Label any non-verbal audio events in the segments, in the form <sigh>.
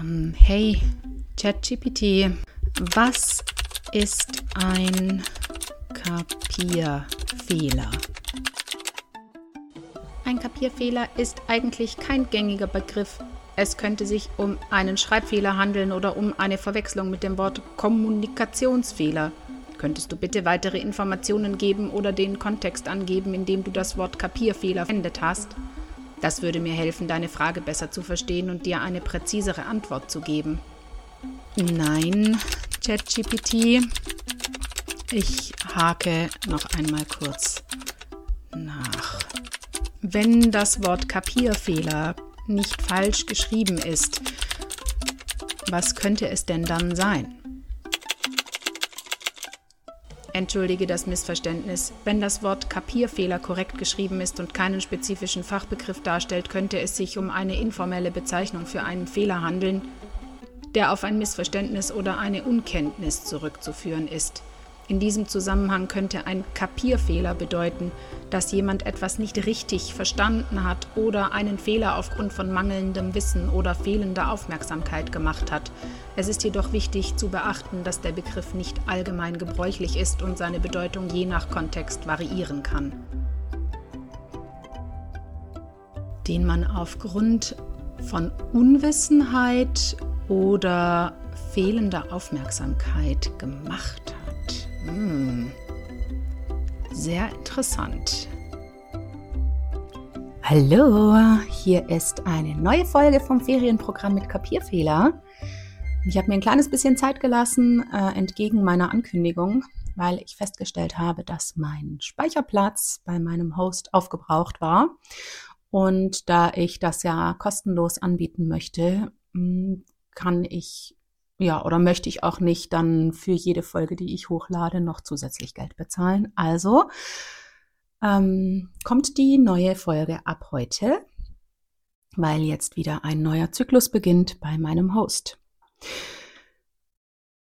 Ähm, hey, ChatGPT, was ist ein Kapierfehler? Ein Kapierfehler ist eigentlich kein gängiger Begriff. Es könnte sich um einen Schreibfehler handeln oder um eine Verwechslung mit dem Wort Kommunikationsfehler. Könntest du bitte weitere Informationen geben oder den Kontext angeben, in dem du das Wort Kapierfehler verwendet hast? Das würde mir helfen, deine Frage besser zu verstehen und dir eine präzisere Antwort zu geben. Nein, ChatGPT. Ich hake noch einmal kurz nach. Wenn das Wort Kapierfehler nicht falsch geschrieben ist, was könnte es denn dann sein? Entschuldige das Missverständnis. Wenn das Wort Kapierfehler korrekt geschrieben ist und keinen spezifischen Fachbegriff darstellt, könnte es sich um eine informelle Bezeichnung für einen Fehler handeln, der auf ein Missverständnis oder eine Unkenntnis zurückzuführen ist. In diesem Zusammenhang könnte ein Kapierfehler bedeuten, dass jemand etwas nicht richtig verstanden hat oder einen Fehler aufgrund von mangelndem Wissen oder fehlender Aufmerksamkeit gemacht hat. Es ist jedoch wichtig zu beachten, dass der Begriff nicht allgemein gebräuchlich ist und seine Bedeutung je nach Kontext variieren kann. Den man aufgrund von Unwissenheit oder fehlender Aufmerksamkeit gemacht hat. Hm. Sehr interessant. Hallo, hier ist eine neue Folge vom Ferienprogramm mit Kapierfehler. Ich habe mir ein kleines bisschen Zeit gelassen, äh, entgegen meiner Ankündigung, weil ich festgestellt habe, dass mein Speicherplatz bei meinem Host aufgebraucht war. Und da ich das ja kostenlos anbieten möchte, hm, kann ich ja, oder möchte ich auch nicht dann für jede Folge, die ich hochlade, noch zusätzlich Geld bezahlen. Also ähm, kommt die neue Folge ab heute, weil jetzt wieder ein neuer Zyklus beginnt bei meinem Host.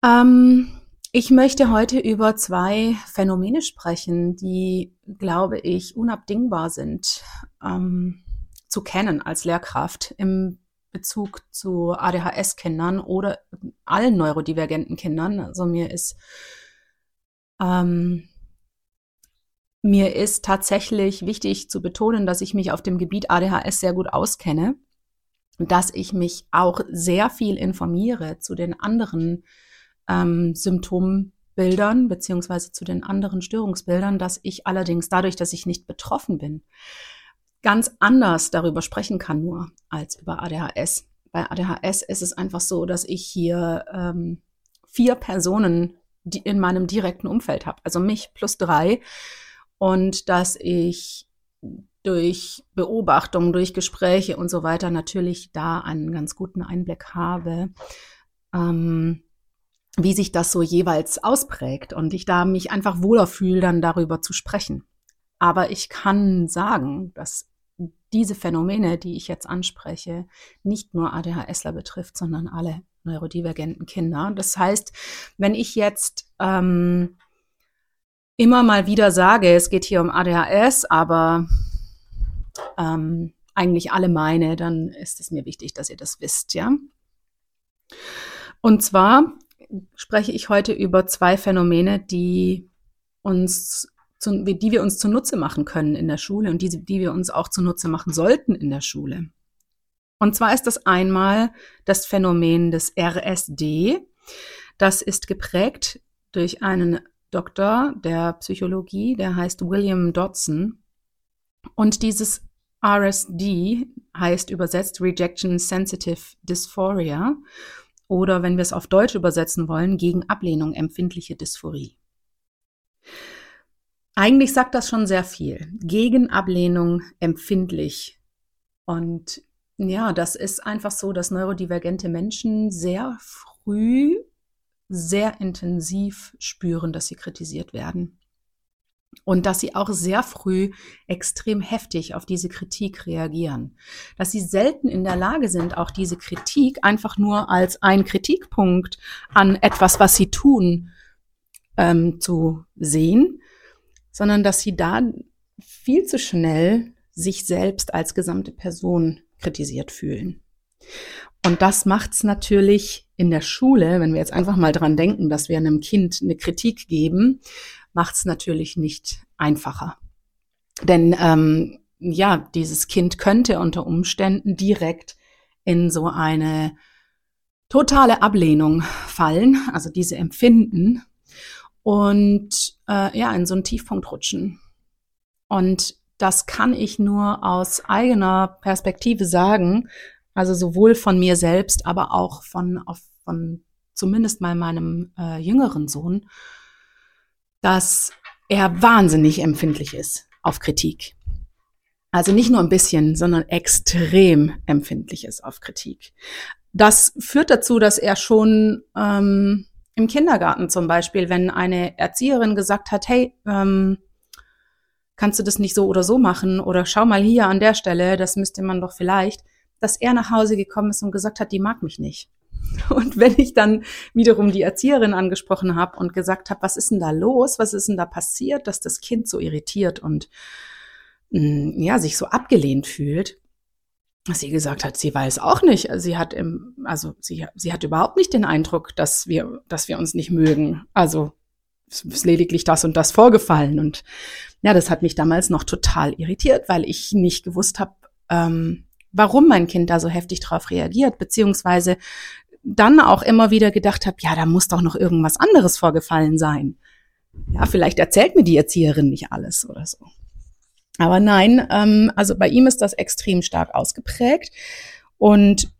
Ähm, ich möchte heute über zwei Phänomene sprechen, die, glaube ich, unabdingbar sind ähm, zu kennen als Lehrkraft im Bezug zu ADHS-Kindern oder allen neurodivergenten Kindern. Also mir ist ähm, mir ist tatsächlich wichtig zu betonen, dass ich mich auf dem Gebiet ADHS sehr gut auskenne, dass ich mich auch sehr viel informiere zu den anderen ähm, Symptombildern beziehungsweise zu den anderen Störungsbildern, dass ich allerdings dadurch, dass ich nicht betroffen bin, ganz anders darüber sprechen kann nur als über ADHS. Bei ADHS ist es einfach so, dass ich hier ähm, vier Personen die in meinem direkten Umfeld habe, also mich plus drei, und dass ich durch Beobachtung, durch Gespräche und so weiter natürlich da einen ganz guten Einblick habe, ähm, wie sich das so jeweils ausprägt und ich da mich einfach wohler fühle, dann darüber zu sprechen. Aber ich kann sagen, dass diese Phänomene, die ich jetzt anspreche, nicht nur ADHSler betrifft, sondern alle neurodivergenten Kinder. Das heißt, wenn ich jetzt ähm, immer mal wieder sage, es geht hier um ADHS, aber ähm, eigentlich alle meine, dann ist es mir wichtig, dass ihr das wisst, ja. Und zwar spreche ich heute über zwei Phänomene, die uns zu, die wir uns zunutze machen können in der Schule und die, die wir uns auch zunutze machen sollten in der Schule. Und zwar ist das einmal das Phänomen des RSD. Das ist geprägt durch einen Doktor der Psychologie, der heißt William Dodson. Und dieses RSD heißt übersetzt Rejection Sensitive Dysphoria oder wenn wir es auf Deutsch übersetzen wollen, gegen Ablehnung empfindliche Dysphorie. Eigentlich sagt das schon sehr viel. Gegen Ablehnung empfindlich. Und ja, das ist einfach so, dass neurodivergente Menschen sehr früh, sehr intensiv spüren, dass sie kritisiert werden. Und dass sie auch sehr früh extrem heftig auf diese Kritik reagieren. Dass sie selten in der Lage sind, auch diese Kritik einfach nur als ein Kritikpunkt an etwas, was sie tun, ähm, zu sehen, sondern dass sie da viel zu schnell sich selbst als gesamte Person kritisiert fühlen. Und das macht es natürlich in der Schule, wenn wir jetzt einfach mal dran denken, dass wir einem Kind eine Kritik geben, macht es natürlich nicht einfacher. Denn ähm, ja, dieses Kind könnte unter Umständen direkt in so eine totale Ablehnung fallen, also diese Empfinden und äh, ja, in so einen Tiefpunkt rutschen. Und das kann ich nur aus eigener Perspektive sagen, also sowohl von mir selbst, aber auch von, von zumindest mal meinem äh, jüngeren Sohn, dass er wahnsinnig empfindlich ist auf Kritik. Also nicht nur ein bisschen, sondern extrem empfindlich ist auf Kritik. Das führt dazu, dass er schon ähm, im Kindergarten zum Beispiel, wenn eine Erzieherin gesagt hat, hey, ähm, kannst du das nicht so oder so machen oder schau mal hier an der Stelle, das müsste man doch vielleicht, dass er nach Hause gekommen ist und gesagt hat, die mag mich nicht. <laughs> Und wenn ich dann wiederum die Erzieherin angesprochen habe und gesagt habe, was ist denn da los, was ist denn da passiert, dass das Kind so irritiert und mm, ja sich so abgelehnt fühlt, sie gesagt hat, sie weiß auch nicht. Sie hat im, also sie, sie hat überhaupt nicht den Eindruck, dass wir, dass wir uns nicht mögen. Also es ist lediglich das und das vorgefallen. Und ja, das hat mich damals noch total irritiert, weil ich nicht gewusst habe, ähm, warum mein Kind da so heftig drauf reagiert, beziehungsweise dann auch immer wieder gedacht habe, ja, da muss doch noch irgendwas anderes vorgefallen sein. Ja, vielleicht erzählt mir die Erzieherin nicht alles oder so. Aber nein, ähm, also bei ihm ist das extrem stark ausgeprägt und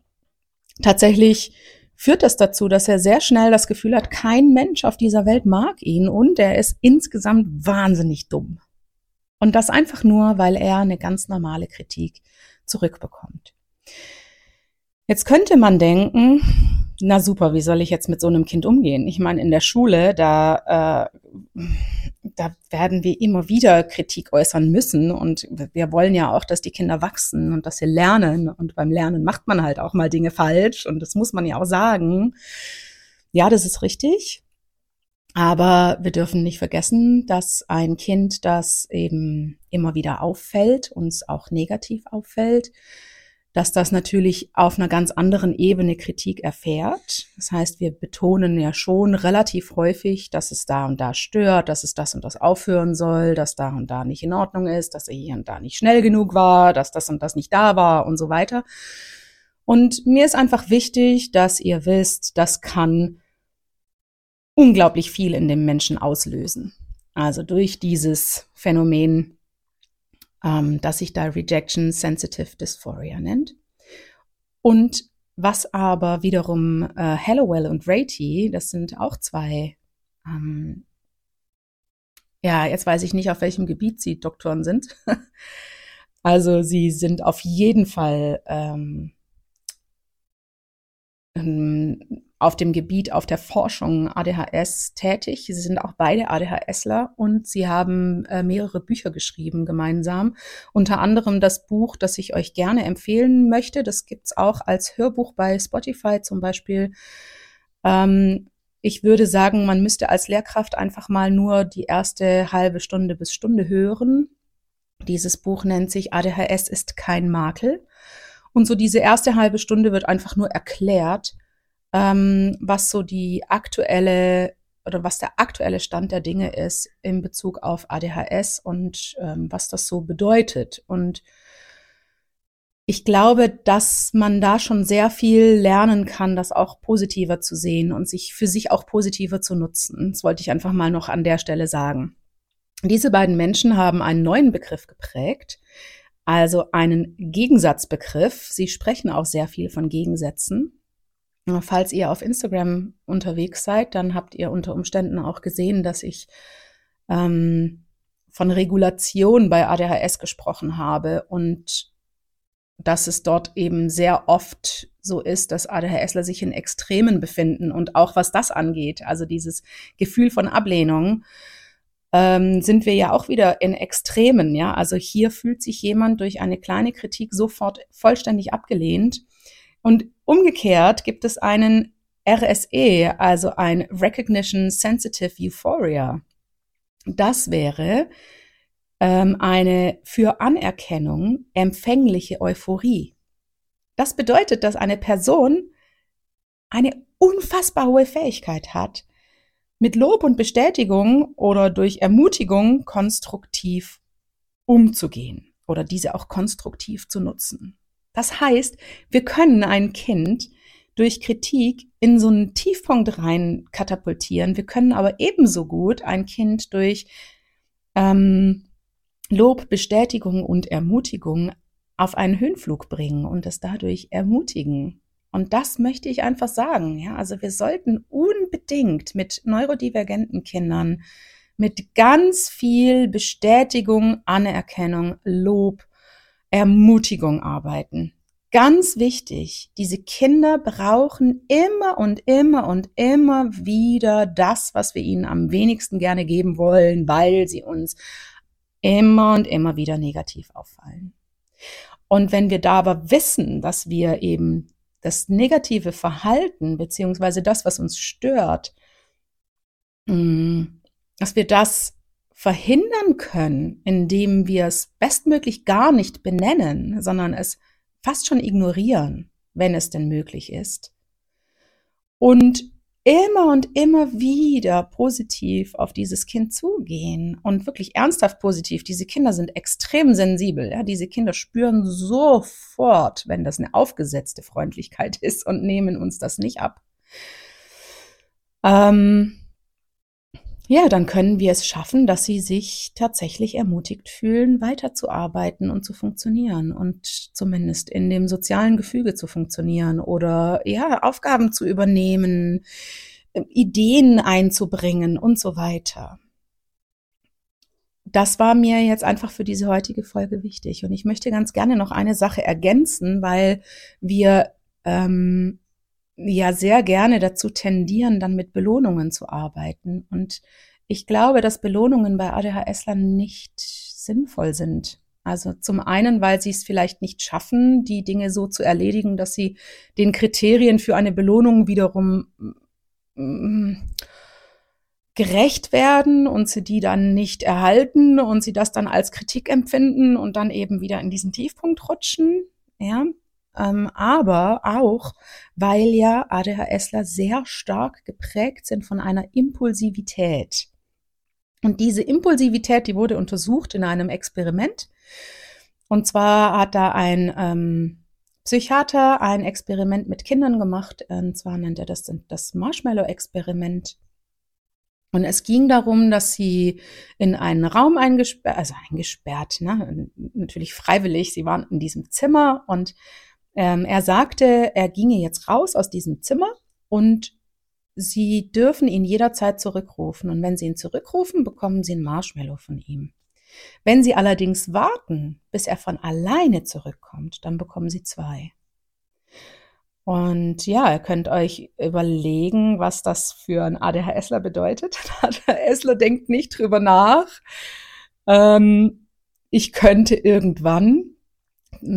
tatsächlich führt das dazu, dass er sehr schnell das Gefühl hat, kein Mensch auf dieser Welt mag ihn und er ist insgesamt wahnsinnig dumm. Und das einfach nur, weil er eine ganz normale Kritik zurückbekommt. Jetzt könnte man denken, na super, wie soll ich jetzt mit so einem Kind umgehen? Ich meine, in der Schule, da, äh, da werden wir immer wieder Kritik äußern müssen und wir wollen ja auch, dass die Kinder wachsen und dass sie lernen und beim Lernen macht man halt auch mal Dinge falsch und das muss man ja auch sagen. Ja, das ist richtig. Aber wir dürfen nicht vergessen, dass ein Kind, das eben immer wieder auffällt, uns auch negativ auffällt, dass das natürlich auf einer ganz anderen Ebene Kritik erfährt. Das heißt, wir betonen ja schon relativ häufig, dass es da und da stört, dass es das und das aufhören soll, dass da und da nicht in Ordnung ist, dass er hier und da nicht schnell genug war, dass das und das nicht da war und so weiter. Und mir ist einfach wichtig, dass ihr wisst, das kann unglaublich viel in dem Menschen auslösen. Also durch dieses Phänomen, ähm, das sich da Rejection Sensitive Dysphoria nennt. Und was aber wiederum äh, Hallowell und Rati, das sind auch zwei, ähm, ja, jetzt weiß ich nicht, auf welchem Gebiet sie Doktoren sind. <laughs> also sie sind auf jeden Fall ähm, ähm auf dem Gebiet, auf der Forschung ADHS tätig. Sie sind auch beide ADHSler und sie haben äh, mehrere Bücher geschrieben gemeinsam. Unter anderem das Buch, das ich euch gerne empfehlen möchte. Das gibt's auch als Hörbuch bei Spotify zum Beispiel. Ähm, ich würde sagen, man müsste als Lehrkraft einfach mal nur die erste halbe Stunde bis Stunde hören. Dieses Buch nennt sich ADHS ist kein Makel. Und so diese erste halbe Stunde wird einfach nur erklärt, ähm, was so die aktuelle oder was der aktuelle Stand der Dinge ist in Bezug auf ADHS und ähm, was das so bedeutet. Und ich glaube, dass man da schon sehr viel lernen kann, das auch positiver zu sehen und sich für sich auch positiver zu nutzen. Das wollte ich einfach mal noch an der Stelle sagen. Diese beiden Menschen haben einen neuen Begriff geprägt, also einen Gegensatzbegriff. Sie sprechen auch sehr viel von Gegensätzen. Falls ihr auf Instagram unterwegs seid, dann habt ihr unter Umständen auch gesehen, dass ich ähm, von Regulation bei ADHS gesprochen habe und dass es dort eben sehr oft so ist, dass ADHSler sich in Extremen befinden und auch was das angeht, also dieses Gefühl von Ablehnung, ähm, sind wir ja auch wieder in Extremen, ja. Also hier fühlt sich jemand durch eine kleine Kritik sofort vollständig abgelehnt und umgekehrt gibt es einen RSE, also ein Recognition Sensitive Euphoria. Das wäre ähm, eine für Anerkennung empfängliche Euphorie. Das bedeutet, dass eine Person eine unfassbar hohe Fähigkeit hat, mit Lob und Bestätigung oder durch Ermutigung konstruktiv umzugehen oder diese auch konstruktiv zu nutzen. Das heißt, wir können ein Kind durch Kritik in so einen Tiefpunkt rein katapultieren. Wir können aber ebenso gut ein Kind durch ähm, Lob, Bestätigung und Ermutigung auf einen Höhenflug bringen und es dadurch ermutigen. Und das möchte ich einfach sagen. Ja, also wir sollten unbedingt mit neurodivergenten Kindern mit ganz viel Bestätigung, Anerkennung, Lob, Ermutigung arbeiten. Ganz wichtig, diese Kinder brauchen immer und immer und immer wieder das, was wir ihnen am wenigsten gerne geben wollen, weil sie uns immer und immer wieder negativ auffallen. Und wenn wir da aber wissen, dass wir eben das negative Verhalten beziehungsweise das, was uns stört, mm, dass wir das verhindern können, indem wir es bestmöglich gar nicht benennen, sondern es fast schon ignorieren, wenn es denn möglich ist. Und immer und immer wieder positiv auf dieses Kind zugehen und wirklich ernsthaft positiv. Diese Kinder sind extrem sensibel. Ja? Diese Kinder spüren sofort, wenn das eine aufgesetzte Freundlichkeit <laughs> ist und nehmen uns das nicht ab. Ähm, ja, dann können wir es schaffen, dass sie sich tatsächlich ermutigt fühlen, weiterzuarbeiten und zu funktionieren und zumindest in dem sozialen Gefüge zu funktionieren oder ja, Aufgaben zu übernehmen, äh, Ideen einzubringen und so weiter. Das war mir jetzt einfach für diese heutige Folge wichtig. Und ich möchte ganz gerne noch eine Sache ergänzen, weil wir ähm, ja sehr gerne dazu tendieren, dann mit Belohnungen zu arbeiten. Und ich glaube, dass Belohnungen bei ADHSlern nicht sinnvoll sind. Also zum einen, weil sie es vielleicht nicht schaffen, die Dinge so zu erledigen, dass sie den Kriterien für eine Belohnung wiederum mm, gerecht werden und sie die dann nicht erhalten und sie das dann als Kritik empfinden und dann eben wieder in diesen Tiefpunkt rutschen. Ja, ähm, aber auch, weil ja ADHSler sehr stark geprägt sind von einer Impulsivität. Und diese Impulsivität, die wurde untersucht in einem Experiment. Und zwar hat da ein ähm, Psychiater ein Experiment mit Kindern gemacht. Und zwar nennt er das das Marshmallow-Experiment. Und es ging darum, dass sie in einen Raum eingesperrt, also eingesperrt, ne, natürlich freiwillig, sie waren in diesem Zimmer und ähm, er sagte, er ginge jetzt raus aus diesem Zimmer und sie dürfen ihn jederzeit zurückrufen. Und wenn sie ihn zurückrufen, bekommen sie ein Marshmallow von ihm. Wenn sie allerdings warten, bis er von alleine zurückkommt, dann bekommen sie zwei. Und ja, ihr könnt euch überlegen, was das für ein ADHSler bedeutet. <laughs> Ein ADHSler denkt nicht drüber nach. Ähm, ich könnte irgendwann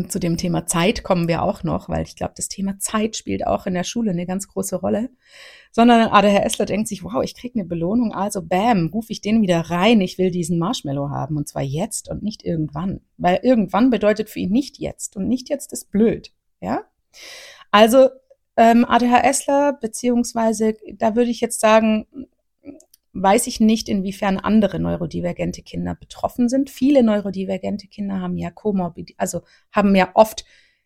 zu dem Thema Zeit kommen wir auch noch, weil ich glaube, das Thema Zeit spielt auch in der Schule eine ganz große Rolle. Sondern Essler denkt sich, wow, ich kriege eine Belohnung, also bam, rufe ich den wieder rein, ich will diesen Marshmallow haben und zwar jetzt und nicht irgendwann. Weil irgendwann bedeutet für ihn nicht jetzt und nicht jetzt ist blöd. Ja? Also ähm, ADHSler, beziehungsweise da würde ich jetzt sagen, weiß ich nicht, inwiefern andere neurodivergente Kinder betroffen sind. Viele neurodivergente Kinder haben ja Komorbid, also haben ja oft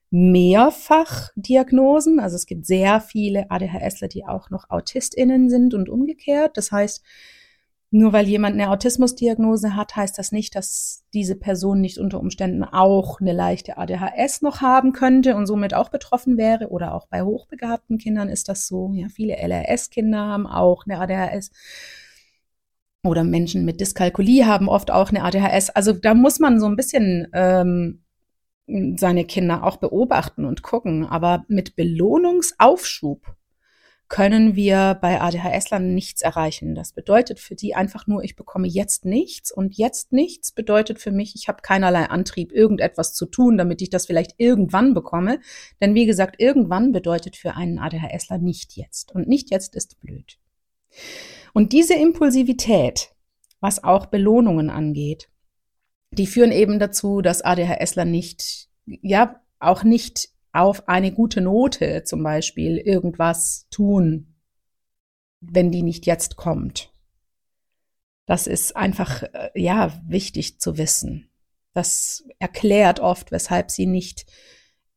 mehrfach Diagnosen. Also es gibt sehr viele ADHSler, die auch noch AutistInnen sind und umgekehrt. Das heißt, nur weil jemand eine Autismusdiagnose hat, heißt das nicht, dass diese Person nicht unter Umständen auch eine leichte ADHS noch haben könnte und somit auch betroffen wäre. Oder auch bei hochbegabten Kindern ist das so. Ja, viele LRS-Kinder haben auch eine ADHS. Oder Menschen mit Dyskalkulie haben oft auch eine ADHS. Also da muss man so ein bisschen ähm, seine Kinder auch beobachten und gucken. Aber mit Belohnungsaufschub können wir bei ADHS-Lern nichts erreichen. Das bedeutet für die einfach nur, ich bekomme jetzt nichts und jetzt nichts bedeutet für mich, ich habe keinerlei Antrieb, irgendetwas zu tun, damit ich das vielleicht irgendwann bekomme. Denn wie gesagt, irgendwann bedeutet für einen ADHSler nicht jetzt. Und nicht jetzt ist blöd. Und diese Impulsivität, was auch Belohnungen angeht, die führen eben dazu, dass ADHSler nicht, ja, auch nicht auf eine gute Note zum Beispiel irgendwas tun, wenn die nicht jetzt kommt. Das ist einfach, äh, ja, wichtig zu wissen. Das erklärt oft, weshalb sie nicht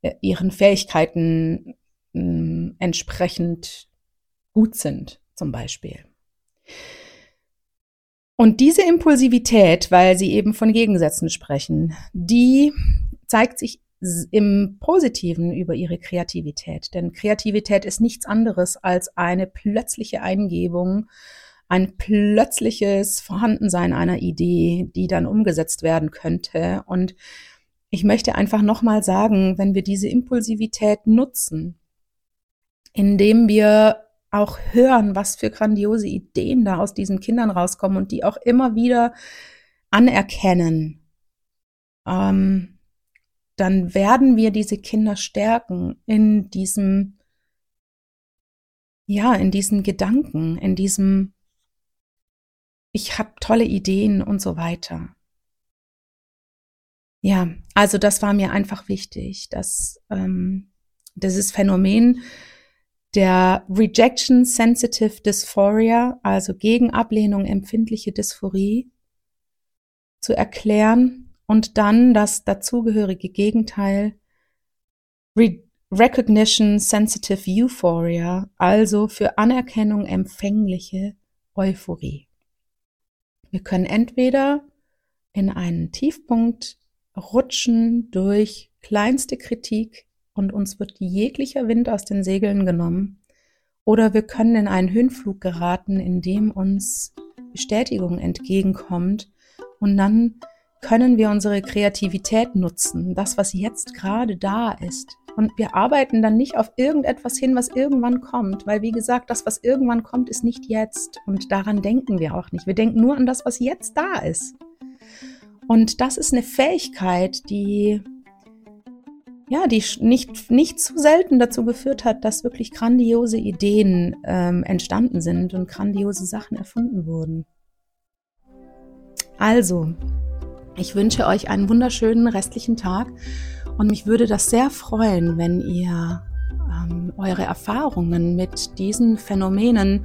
äh, ihren Fähigkeiten mh, entsprechend gut sind, zum Beispiel. Und diese Impulsivität, weil Sie eben von Gegensätzen sprechen, die zeigt sich im Positiven über Ihre Kreativität. Denn Kreativität ist nichts anderes als eine plötzliche Eingebung, ein plötzliches Vorhandensein einer Idee, die dann umgesetzt werden könnte. Und ich möchte einfach nochmal sagen, wenn wir diese Impulsivität nutzen, indem wir auch hören, was für grandiose Ideen da aus diesen Kindern rauskommen und die auch immer wieder anerkennen, ähm, dann werden wir diese Kinder stärken in diesem, ja, in diesen Gedanken, in diesem, ich habe tolle Ideen und so weiter. Ja, also das war mir einfach wichtig, dass ähm, dieses Phänomen der Rejection Sensitive Dysphoria, also gegen Ablehnung empfindliche Dysphorie, zu erklären und dann das dazugehörige Gegenteil Re Recognition Sensitive Euphoria, also für Anerkennung empfängliche Euphorie. Wir können entweder in einen Tiefpunkt rutschen durch kleinste Kritik und uns wird jeglicher Wind aus den Segeln genommen. Oder wir können in einen Höhenflug geraten, in dem uns Bestätigung entgegenkommt und dann können wir unsere Kreativität nutzen, das, was jetzt gerade da ist. Und wir arbeiten dann nicht auf irgendetwas hin, was irgendwann kommt, weil wie gesagt, das, was irgendwann kommt, ist nicht jetzt. Und daran denken wir auch nicht. Wir denken nur an das, was jetzt da ist. Und das ist eine Fähigkeit, die ja, die nicht, nicht zu selten dazu geführt hat, dass wirklich grandiose Ideen ähm, entstanden sind und grandiose Sachen erfunden wurden. Also, ich wünsche euch einen wunderschönen restlichen Tag und mich würde das sehr freuen, wenn ihr ähm, eure Erfahrungen mit diesen Phänomenen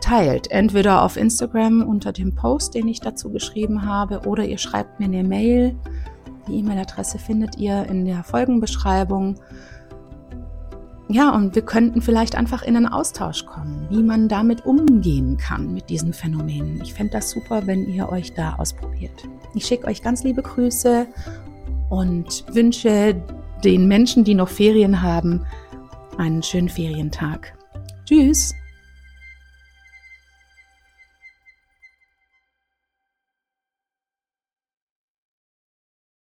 teilt. Entweder auf Instagram unter dem Post, den ich dazu geschrieben habe, oder ihr schreibt mir eine Mail die E-Mail-Adresse findet ihr in der Folgenbeschreibung. Ja, und wir könnten vielleicht einfach in einen Austausch kommen, wie man damit umgehen kann mit diesen Phänomenen. Ich fände das super, wenn ihr euch da ausprobiert. Ich schicke euch ganz liebe Grüße und wünsche den Menschen, die noch Ferien haben, einen schönen Ferientag. Tschüss!